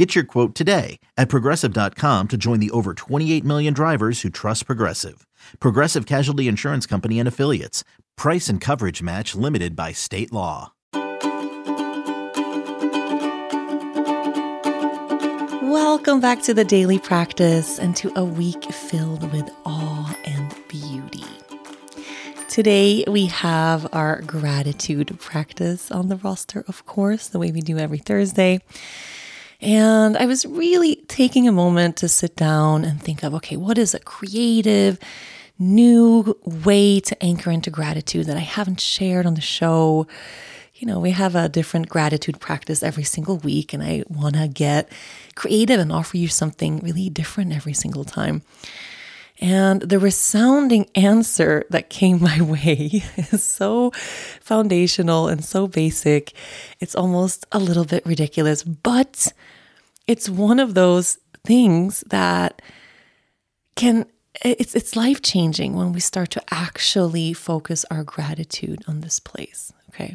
Get your quote today at progressive.com to join the over 28 million drivers who trust Progressive. Progressive Casualty Insurance Company and Affiliates. Price and coverage match limited by state law. Welcome back to the daily practice and to a week filled with awe and beauty. Today, we have our gratitude practice on the roster, of course, the way we do every Thursday. And I was really taking a moment to sit down and think of okay, what is a creative, new way to anchor into gratitude that I haven't shared on the show? You know, we have a different gratitude practice every single week, and I want to get creative and offer you something really different every single time. And the resounding answer that came my way is so foundational and so basic. It's almost a little bit ridiculous, but it's one of those things that can it's it's life changing when we start to actually focus our gratitude on this place, okay?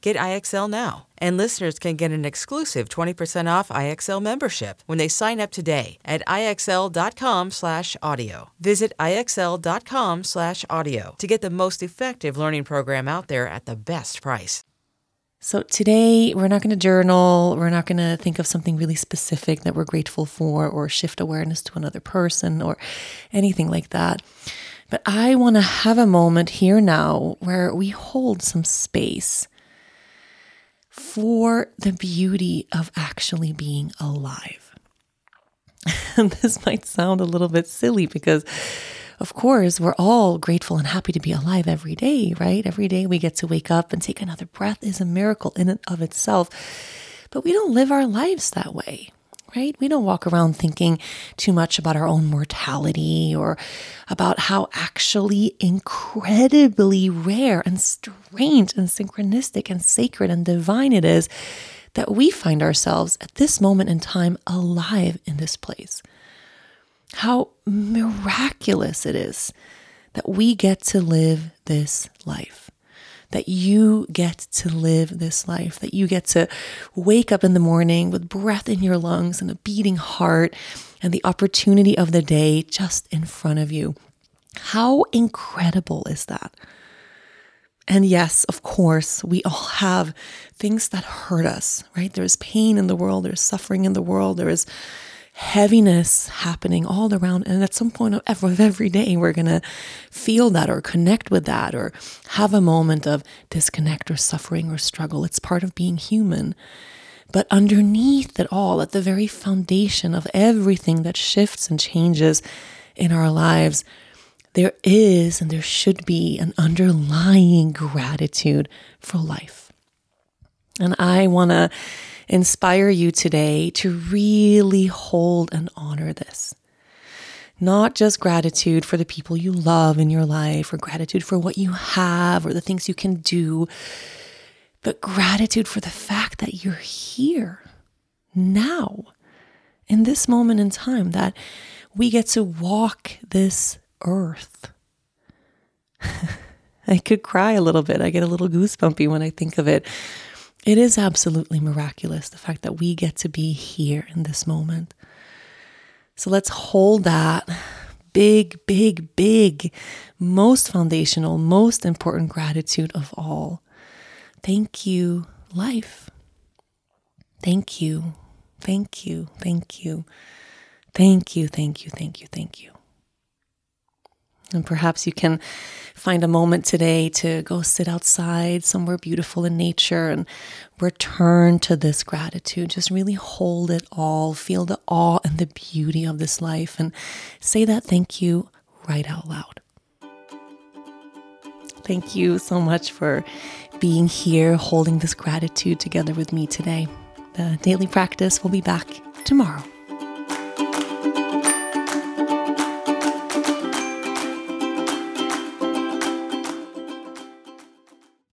Get IXL now. And listeners can get an exclusive 20% off IXL membership when they sign up today at IXL.com/audio. Visit IXL.com/audio to get the most effective learning program out there at the best price. So today we're not going to journal, we're not going to think of something really specific that we're grateful for or shift awareness to another person or anything like that. But I want to have a moment here now where we hold some space for the beauty of actually being alive. And this might sound a little bit silly because, of course, we're all grateful and happy to be alive every day, right? Every day we get to wake up and take another breath is a miracle in and of itself. But we don't live our lives that way right? We don't walk around thinking too much about our own mortality or about how actually incredibly rare and strange and synchronistic and sacred and divine it is that we find ourselves at this moment in time alive in this place. How miraculous it is that we get to live this life that you get to live this life, that you get to wake up in the morning with breath in your lungs and a beating heart and the opportunity of the day just in front of you. How incredible is that? And yes, of course, we all have things that hurt us, right? There's pain in the world, there's suffering in the world, there is heaviness happening all around. And at some point of every day, we're going to feel that or connect with that or have a moment of disconnect or suffering or struggle. It's part of being human. But underneath it all, at the very foundation of everything that shifts and changes in our lives, there is and there should be an underlying gratitude for life. And I want to inspire you today to really hold and honor this. Not just gratitude for the people you love in your life, or gratitude for what you have, or the things you can do, but gratitude for the fact that you're here now, in this moment in time, that we get to walk this earth. I could cry a little bit. I get a little goosebumpy when I think of it it is absolutely miraculous the fact that we get to be here in this moment. So let's hold that big, big, big, most foundational, most important gratitude of all. Thank you, life. Thank you, thank you, thank you, thank you, thank you, thank you, thank you. And perhaps you can find a moment today to go sit outside somewhere beautiful in nature and return to this gratitude. Just really hold it all, feel the awe and the beauty of this life, and say that thank you right out loud. Thank you so much for being here, holding this gratitude together with me today. The daily practice will be back tomorrow.